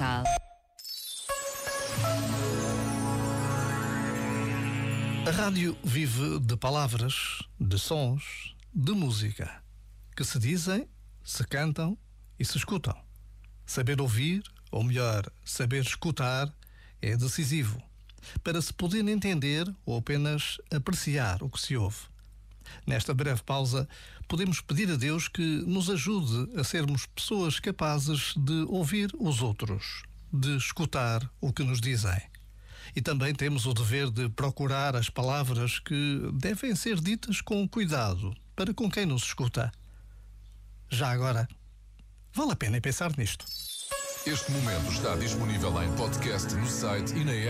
local. A rádio vive de palavras, de sons, de música, que se dizem, se cantam e se escutam. Saber ouvir, ou melhor, saber escutar, é decisivo para se poder entender ou apenas apreciar o que se ouve. Nesta breve pausa, podemos pedir a Deus que nos ajude a sermos pessoas capazes de ouvir os outros, de escutar o que nos dizem. E também temos o dever de procurar as palavras que devem ser ditas com cuidado para com quem nos escuta. Já agora, vale a pena pensar nisto. Este momento está disponível em podcast no site e na app.